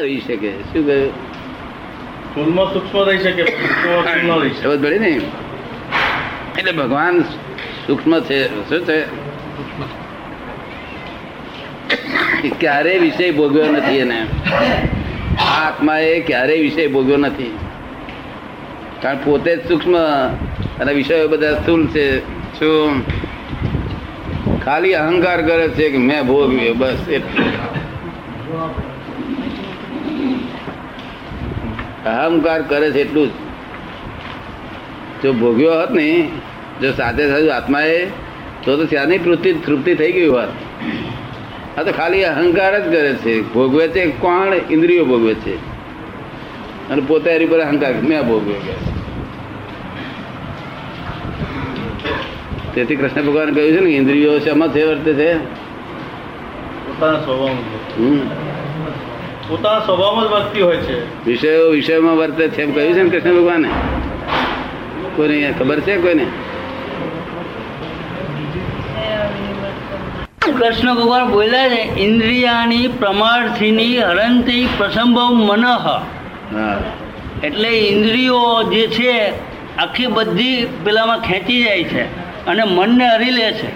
રહી શકે. શું કહ્યું સૂક્ષ્મ રહી શકે સમજ પડી ને એટલે ભગવાન સૂક્ષ્મ છે. શું છે? ક્યારેય વિષય ભોગવ્યો નથી એને. આ આત્માએ ક્યારેય વિષય ભોગવ્યો નથી. કારણ પોતે જ સૂક્ષ્મ અને વિષયો બધા સ્થૂલ છે. શું? ખાલી અહંકાર કરે છે કે મેં ભોગવ્યો બસ એટલું. અહંકાર કરે છે એટલું જ. જો ભોગ્યો હોત ને જો સાથે સાથે આત્માએ તો તો ત્યાંની તૃપ્તિ તૃપ્તિ થઈ ગઈ હોત. આ તો ખાલી અહંકાર જ કરે છે. ભોગવે છે કોણ? ઇન્દ્રિયો ભોગવે છે. અને પોતે એની પર અહંકાર મેં ભોગવ્યો કે તેથી કૃષ્ણ ભગવાન કહ્યું છે ને ઇન્દ્રિયો શેમાં છે વર્તે છે? પોતાના સ્વભાવ પોતાના સ્વભાવમાં જ વર્તી હોય છે. વિષયો વિષયમાં વર્તે છે એમ કહ્યું છે ને કૃષ્ણ ભગવાને? કોઈને ખબર છે કોઈને? કૃષ્ણ ભગવાન બોલ્યા છે ઇન્દ્રિયાની પ્રમાણથીની હરંતી પ્રસંભવ મનઃ. એટલે ઇન્દ્રિયો જે છે આખી બધી પેલામાં ખેંચી જાય છે અને મનને હરી લે છે.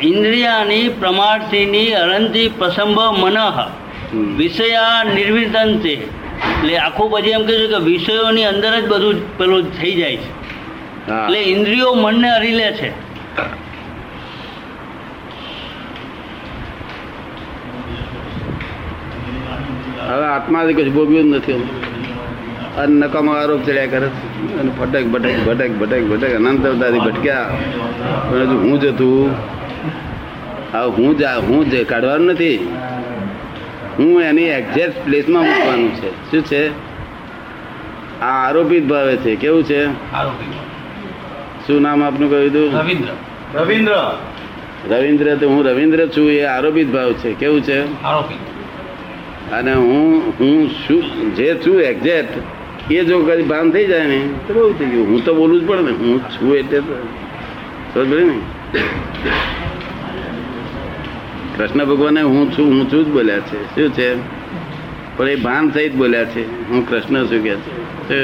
ઇન્દ્રિયાની પ્રમાણથીની હરંતી પ્રસંભવ મનઃ. વિષયા નિર્વિતંતે એટલે આખું પછી એમ કહીશું કે વિષયોની અંદર જ બધું પેલું થઈ જાય છે. એટલે ઇન્દ્રિયો મનને હરી લે છે. હવે આત્માથી કશું ભોગવ્યું જ નથી અને નકામો આરોપ ચડ્યા કરે. અને ભટક ભટક ભટક ભટક ભટક. અનંત અવતારથી ભટક્યા. પણ હજુ હું જતું હવે હું જ હું જ કાઢવાનું નથી. હું એની એક્ઝેક્ટ પ્લેસમાં મૂકવાનું છે. શું છે? આ આરોપિત ભાવે છે. કેવું છે? શું નામ આપનું કહ્યું હતું રવિન્દ્ર. રવિન્દ્ર. રવિન્દ્ર તો હું રવિન્દ્ર છું એ આરોપિત ભાવ છે. કેવું છે? અને હું હું શું જે છું એક્ઝેક્ટ એ જો કદી ભાન થઈ જાય ને તો બહુ થઈ ગયું. હું તો બોલું જ પડે ને. હું છું એટલે તો સમજ ને? કૃષ્ણ ભગવાને હું છું હું છું જ બોલ્યા છે. શું છે? પણ એ ભાન સહિત બોલ્યા છે. હું કૃષ્ણ છું કે છે.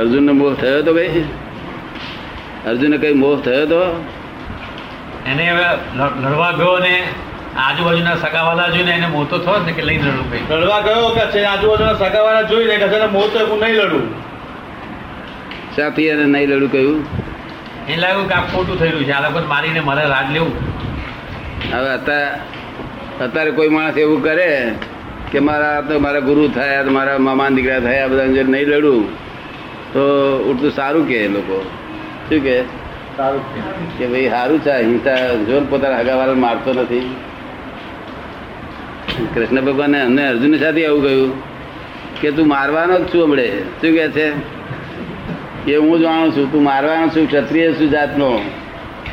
અર્જુનનો મોહ થયો તો કઈ અર્જુનને કઈ મોહ થયો તો? એને લડવા ગયો ને આજુબાજુના સગાવાલા જોઈને એને મોતો થયો ને કે લઈને લડું કઈ લડવા ગયો કે છે? આજુબાજુના સગાવાળા જોઈને કે છે મોત તો હું નહીં લડું. સાથી એને નહીં લડું કહ્યું? એને લાગ્યું કે આ ખોટું થઈ રહ્યું છે. આ લોકો મારીને મારે રાજ લેવું. હવે અત્યારે અત્યારે કોઈ માણસ એવું કરે કે મારા તો મારા ગુરુ થયા મારા મામા દીકરા થયા બધા જો નહીં લડું તો ઉડતું સારું કે એ લોકો? શું કે? સારું કે ભાઈ સારું છે હિંસા જો પોતાના હગાવાળા મારતો નથી. કૃષ્ણ ભગવાને અમને અર્જુન સાથે આવું કહ્યું કે તું મારવાનો જ છું હમણે. શું કે છે? એ હું જાણું છું તું મારવાનો છું ક્ષત્રિય છું જાતનો.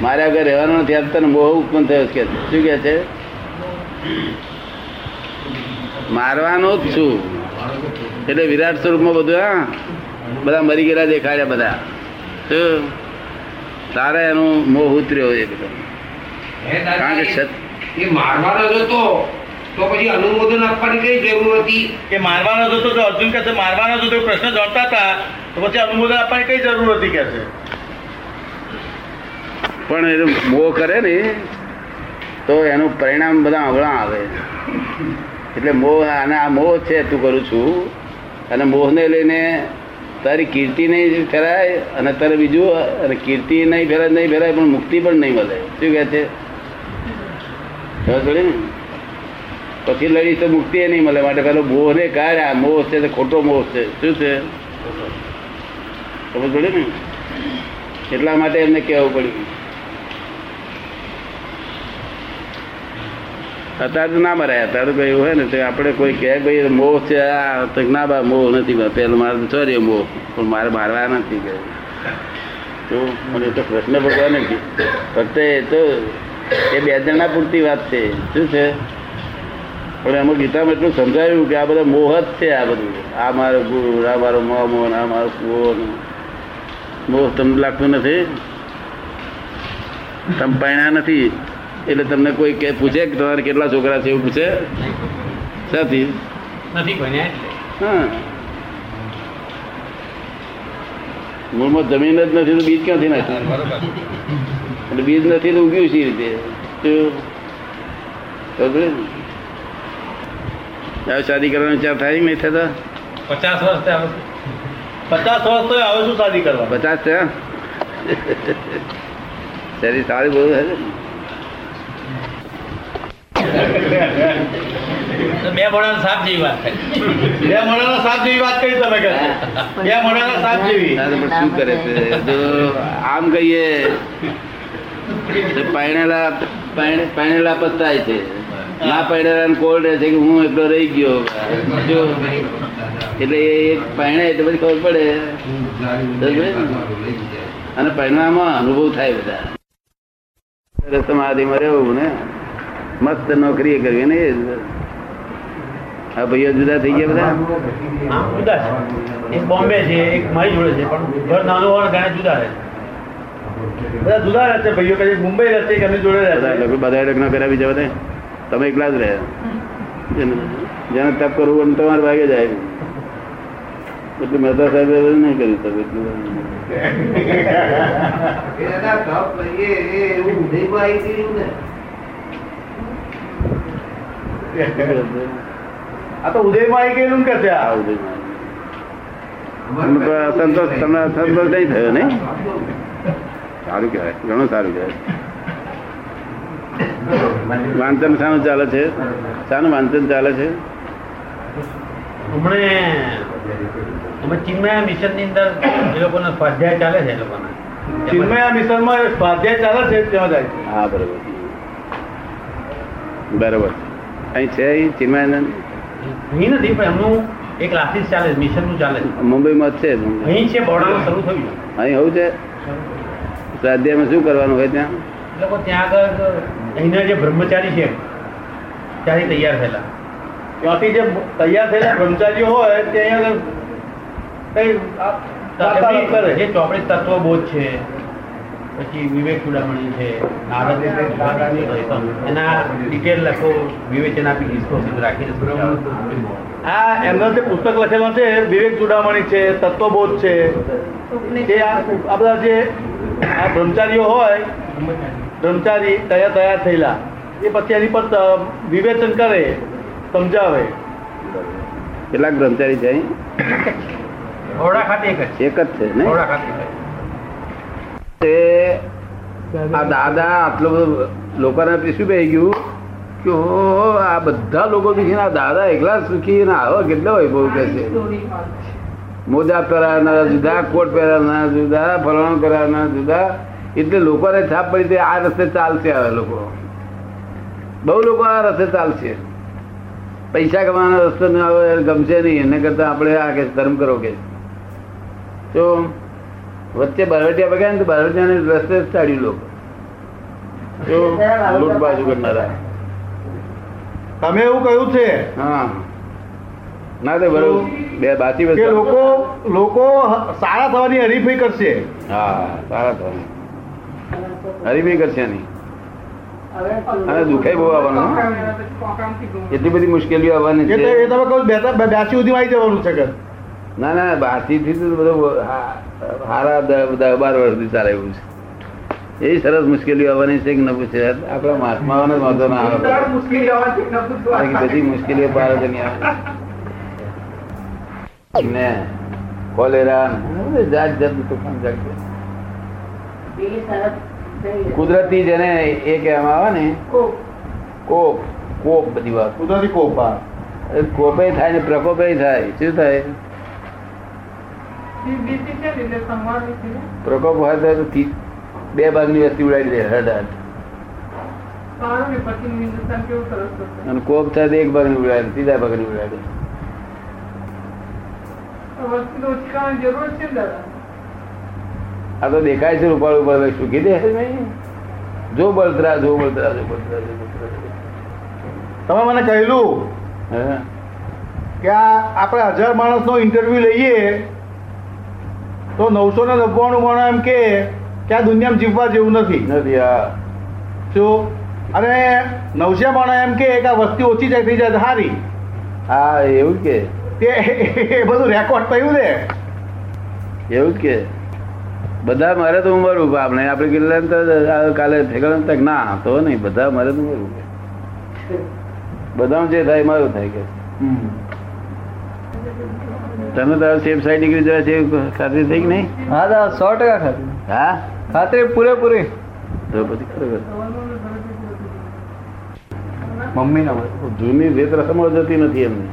મારા વગર રહેવાનો નથી આમ તને મોહ ઉત્પન્ન થયો કે શું કે છે? મારવાનો જ છું. એટલે વિરાટ સ્વરૂપમાં બધું હા? બધા મરી ગયેલા દેખાડ્યા બધા. શું તારે એનું મોહ ઉતર્યો એ બધો કારણ કે એ મારવાનો જ હતો તો પછી અનુમોદન આપવાની કઈ જરૂર હતી? કે મારવાનો હતો તો અર્જુન કહે મારવાનો હતો તો પ્રશ્ન જાણતા હતા. તો પછી અનુમોદન આપવાની કઈ જરૂર હતી કે છે? પણ એ મોહ કરે ને, તો એનું પરિણામ બધા અવળા આવે. એટલે મોહ અને આ મોહ છે તું કરું છું. અને મોહને લઈને તારી કીર્તિ નહીં ફેરાય, અને તારે બીજું, અને કીર્તિ નહીં ફેરાય નહીં ફેરાય, પણ મુક્તિ પણ નહીં મળે. શું કહે છે? પછી લડી તો મુક્તિ નહીં મળે. માટે પેલો મોહ ને કાઢ્યા. મોહ છે તો ખોટો મોહ છે. શું છે? ખબર પડે ને? એટલા માટે એમને કહેવું પડ્યું. અત્યારે તો ના મરાય. અત્યારે તો હોય ને, તો આપણે કોઈ કહે ભાઈ મોહ છે આ. ના બા, મોહ નથી પેલો મારે તો ચોર્યો મોહ. પણ મારે મારવા નથી કહે તો મને તો પ્રશ્ન ભગવાને નથી ફક્ત એ તો, એ બે જણા પૂરતી વાત છે. શું છે? પણ એમાં ગીતામાં એટલું સમજાયું કે આ બધા મોહ જ છે આ બધું. આ મારો ગુરુ, આ મારો મામો આ મારો કુવો. મોહ તમને લાગતું નથી. તમે પાણ્યા નથી. એટલે તમને કોઈ કે પૂછે કે તમારે કેટલા છોકરા છે એવું પૂછે? સાથી નથી ભણ્યા એટલે. હા. મૂળમાં જમીન જ નથી તો બીજ ક્યાંથી નાખ્યું એટલે બીજ નથી તો ઉગ્યું છે રીતે. શાદી કરવાનો વિચાર થાય નહીં થતા? પચાસ વર્ષ પચાસ વર્ષ તો આવે શું શાદી કરવા? પચાસ છે? શરીર સારું બહુ છે બે મોડા સાપ જેવી વાત થાય બે મોડાના સાપ જેવી વાત કરી તમે બે મોડાના સાપ જેવી. પણ શું કરે છે? જો આમ કહીએ પાયણેલા પાયણે- પાયણેલા પસ્તાય છે. ના પાયણેલા કોલ્ડ રહે છે કે હું એકલો રહી ગયો. જો એટલે એ પહેણે એટલે બધી ખબર પડે. અને પરિણામમાં અનુભવ થાય બધા. સમાધિમાં રહેવું ને મસ્ત નોકરી કરવી ને આ ભાઈઓ જુદા થઈ ગયા બધા? જુદા છે. એક બોમ્બે છે એક મારી જોડે છે પણ ઘર નાનું હોવાને ઘણા જુદા રહે બધા જુદા રહે છે ભાઈઓ કઈ મુંબઈ રહે છે કે અમે જોડે રહે બધા છે લગ્ન બધા લગ્ન કર્યા બીજા બધા? તમે એકલા જ રહ્યા જેને જેને તપ કરવું એમ તમારે ભાગે જાય. એટલે મહેતા સાહેબ નહીં કરી શકે આ તો ઉદયમાં આવી ગયેલું કે છે આ. ઉદયમાં. સંતોષ તમને સંતોષ નહીં થયો નહીં. સારું કહેવાય ઘણું સારું કહેવાય. વાંચન શાનું ચાલે છે? શાનું વાંચન ચાલે છે? હમણે અમે ચિન્મયા મિશનની અંદર એ લોકોનો સ્વાધ્યાય ચાલે છે એ લોકોના. ચિન્મય મિશનમાં સ્વાધ્યાય ચાલે છે ત્યાં જાય છે. હા બરોબર. બરોબર. અહીં છે અહીં ચિન્મયાનંદ અહીં નથી પણ એમનું એક ક્લાસીસ ચાલે છે મિશનનું ચાલે છે. મુંબઈમાં જ છે અહીં છે બોર્ડામાં શરૂ થયું અહીં હોવું છે? સ્વાધ્યાયમાં શું કરવાનું હોય ત્યાં? લોકો ત્યાં આગળ અહીંના જે બ્રહ્મચારી છે ત્યાંથી તૈયાર થયેલા. ત્યાંથી જે તૈયાર થયેલા બ્રહ્મચારીઓ હોય તે અહીંયા આગળ કઈ જે ચોપડી તત્વબોધ છે પછી વિવેક ચુડામણી છે નારદ એના ડિટેલ લખો વિવેચન આપી ડિસ્કોર્સ રાખીને આ એમનો જે પુસ્તક લખેલો છે વિવેક ચુડામણી છે તત્વબોધ છે તે આ આ બધા જે આ બ્રહ્મચારીઓ હોય બ્રહ્મચારી તૈયાર તૈયાર થયેલા એ પછી એની પર વિવેચન કરે સમજાવે. કેટલાક બ્રહ્મચારી છે ઓરડા ખાતે એક જ છે. એક જ છે ને ઓરડા ખાતે તે આ દાદા આટલો બધો લોકોને પીસું પડી ગયું કે આ બધા લોકો પીછીને ના દાદા એકલા સુખી ના આવો કેટલો વૈભવ કે છે? મોજા પહેરાવનારા જુદા કોટ પહેરાવનારા જુદા ફલાણું કરાવનારા જુદા. એટલે લોકોને છાપ પડી તે આ રસ્તે ચાલશે હવે લોકો. બહુ લોકો આ રસ્તે ચાલશે. પૈસા કમાવાનો રસ્તો ન આવે ગમશે નહીં. એને કરતા આપણે આ કે ધર્મ કરો કે. તો વચ્ચે બરવટિયા બગાડે ને તો બરવટિયાને રસ્તે જ ચાડ્યું લોકો તો લૂંટ બાજુ કરનારા તમે એવું કહ્યું છે હા ના તો બરોબર બે બાકી વસ્તુ લોકો લોકો સારા થવાની હરીફાઈ કરશે હા સારા થવાની હરીફાઈ કરશે નહીં અને દુખાઈ બહુ આવવાનું એટલી બધી મુશ્કેલીઓ આવવાની એટલે એ તમે કહો બે બ્યાસી સુધી આવી જવાનું છે કે ના ના બારથી થી બધું હારા દસ બાર વર્ષથી ચાલે એવું છે. એ સરસ મુશ્કેલીઓ આવવાની છે કે ન પૂછે. આપણા મહાત્માઓને વાંધો ના આવે. બધી મુશ્કેલીઓ પાર જ આવે. ને કોલેરા જાત જાત તુફાન જાગશે કુદરતી જેને એ કહેવામાં આવે ને કોપ. કોપ બધી વાત. કુદરતી કોપ એ કોપે થાય ને પ્રકોપે થાય. શું થાય? પ્રકોપ હોય તો બે ભાગની વસ્તી ઉડાડી દે હડ હડ અને કોપ થાય તો એક ભાગની ઉડાડે ત્રીજા ભાગની ઉડાડે આ તો દેખાય છે રૂપાળ ઉપર સુખી કીધે છે નહીં? જો બળતરા જો બળતરા જો બળતરા જો બળતરા તમે મને કહેલું હા. કે આપણે હજાર માણસનો ઇન્ટરવ્યુ લઈએ તો નવસો ને નવ્વાણું માણસ એમ કે કે આ દુનિયામાં જીવવા જેવું નથી. નથી આ શું? અને નવસે પણ એમ કે આ વસ્તી ઓછી જાય થઈ જાય સારી હા એવું કે. તે એ બધું રેકોર્ડ થયું ને. એવું કે. બધા મારે તો ઉમરવું આપણે આપણે કેટલા તો કાલે ઠેકાણા તક ના તો નહીં બધા મારે તો ઉમરવું બધામાં જે થાય મારું થાય કે. તમે તારો સેફ સાઈડ નીકળી જાય છે ખાતરી થઈ કે નહીં? હા દા સો ટકા ખાતરી. હા? ખાતરી પૂરેપૂરી. તો પછી ખરેખર. મમ્મીના જૂની રીત રસમો જતી નથી એમને.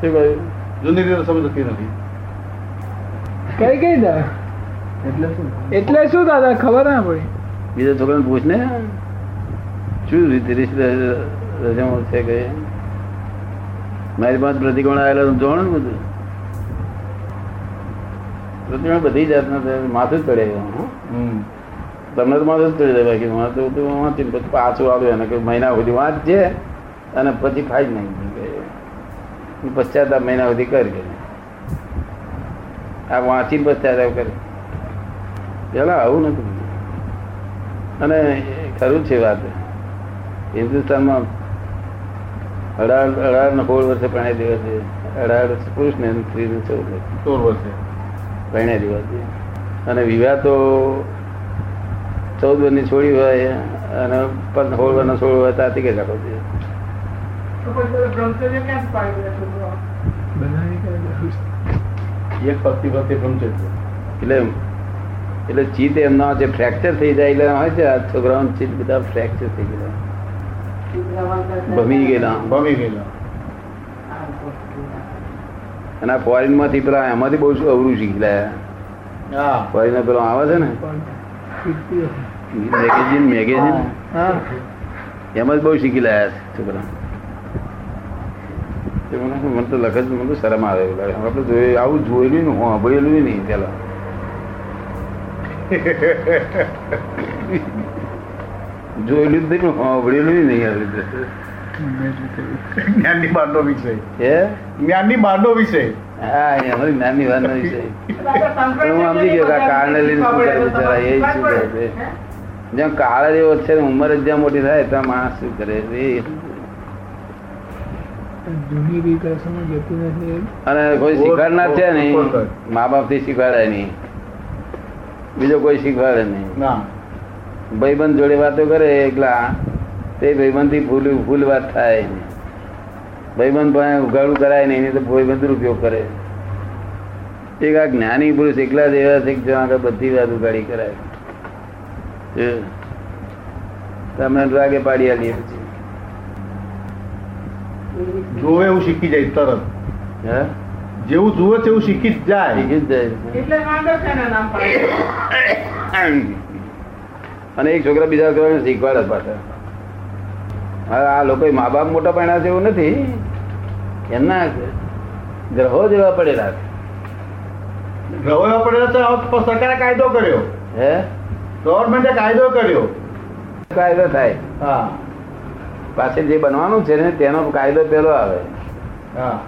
શું કહ્યું? જૂની રીતે સમજતી નથી. કઈ કઈ દા? એટલે શું? એટલે શું દાદા? ખબર ના પડી. બીજા છોકરાને પૂછ ને શું રીતે રીત રસમો છે કે? મારી પાસે પ્રતિકોણ આવેલા જોણ બધું. પ્રતિકોણ બધી જાતના માથું ચડે તમને તો માથું ચડી જાય બાકી મારે તો તું વાંચી પછી પાછું આવ્યું એને કે મહિના સુધી વાંચજે અને પછી ખાઈ જ નહીં પશ્ચાતાપ મહિના સુધી કર આ વાંચીને પશ્ચાતાપ કરે. પેલા આવું નથી. અને ખરું છે વાત. હિન્દુસ્તાનમાં અઢાર અઢાર ને સોળ વર્ષે પરણે દિવસે અઢાર પુરુષ ને સ્ત્રી ને ચૌદ. વર્ષે સોળ વર્ષે. પરણે દિવસે અને વિવાહ તો ચૌદ વર્ષની છોડી હોય અને પણ સોળ વર્ષના સોળ હોય ત્યાંથી કઈ કાઢો છે. એક ભક્તિ ભક્તિ બ્રહ્મચર્ય. એટલે એટલે ચિત્ત એમના જે ફ્રેક્ચર થઈ જાય એટલે હોય છે આ છોકરાઓનું ચિત્ત બધા ફ્રેક્ચર થઈ ગયા ભમી ગયેલા. ભમી ગયેલા. અને ફોરેનમાંથી પેલા એમાંથી બહુ અવરું શીખી લાયા હા ફોરેન પેલો આવે છે ને? મેગેઝિન મેગેઝિન એમ જ બહુ શીખી લાયા છે છોકરા મને તો લખે મને તો શરમ આવે એવું લાગે. આપણે આવું જોયેલું ને સાંભળેલું નહીં પેલા. જોયેલું જ નહીં પણ સાંભળેલું નહીં આવી રીતે. જ્ઞાનની બહારનો વિષય જ્ઞાનની બહારનો વિષય હા એ અમારી વિષય હું સમજી ગયો કાળને લઈને શું કરે બિચારા એ શું કરે છે? કાળ એવો છે ને ઉંમર જ જ્યાં મોટી થાય ત્યાં માણસ શું કરે એ અને કોઈ શીખવાડનાર છે ને મા બાપથી શીખવાડે નહીં. બીજો કોઈ શીખવાડે નહીં. ભાઈબંધ જોડે વાતો કરે એકલા. તે ભાઈબંધથી ભૂલ ભૂલ વાત થાય ભાઈબંધ ભાઈ ઉઘાડું કરાય નહીં તો ભાઈબંધ ઉપયોગ કરે. એક આ જ્ઞાની પુરુષ એકલા જ એવા છે જ્યાં આગળ બધી વાત ઉગાડી કરાય. તમને લાગે પાડી આલીએ પછી. જોવે એવું શીખી જાય તરત. હે? જેવું જુએ છે એવું શીખી જ જાય. શીખી જ જાય. અને એક છોકરા બીજા છોકરાને શીખવાડે પાછા. હવે આ લોકો મા બાપ મોટા પાડ્યા છે એવું નથી. એમના ગ્રહો જેવા પડેલા છે. ગ્રહો તો હવે સરકારે કાયદો કર્યો. હે? ગવર્મેન્ટે કાયદો કર્યો. કાયદો થાય. હા. પાછળ જે બનવાનું છે ને તેનો કાયદો પેલો આવે. હા.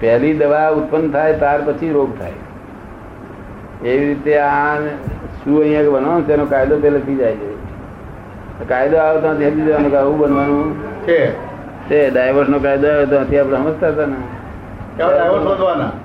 પહેલી દવા ઉત્પન્ન થાય ત્યાર પછી રોગ થાય. એવી રીતે આ શું અહીંયા બનવાનું તેનો કાયદો પહેલેથી જાય છે. કાયદો આવે તો સમજી જવાનું કે આવું બનવાનું? છે. તે ડાયવર્સ નો કાયદો આવ્યો તો આપણે સમજતા હતા ને. ડાયવર્સ શોધવાના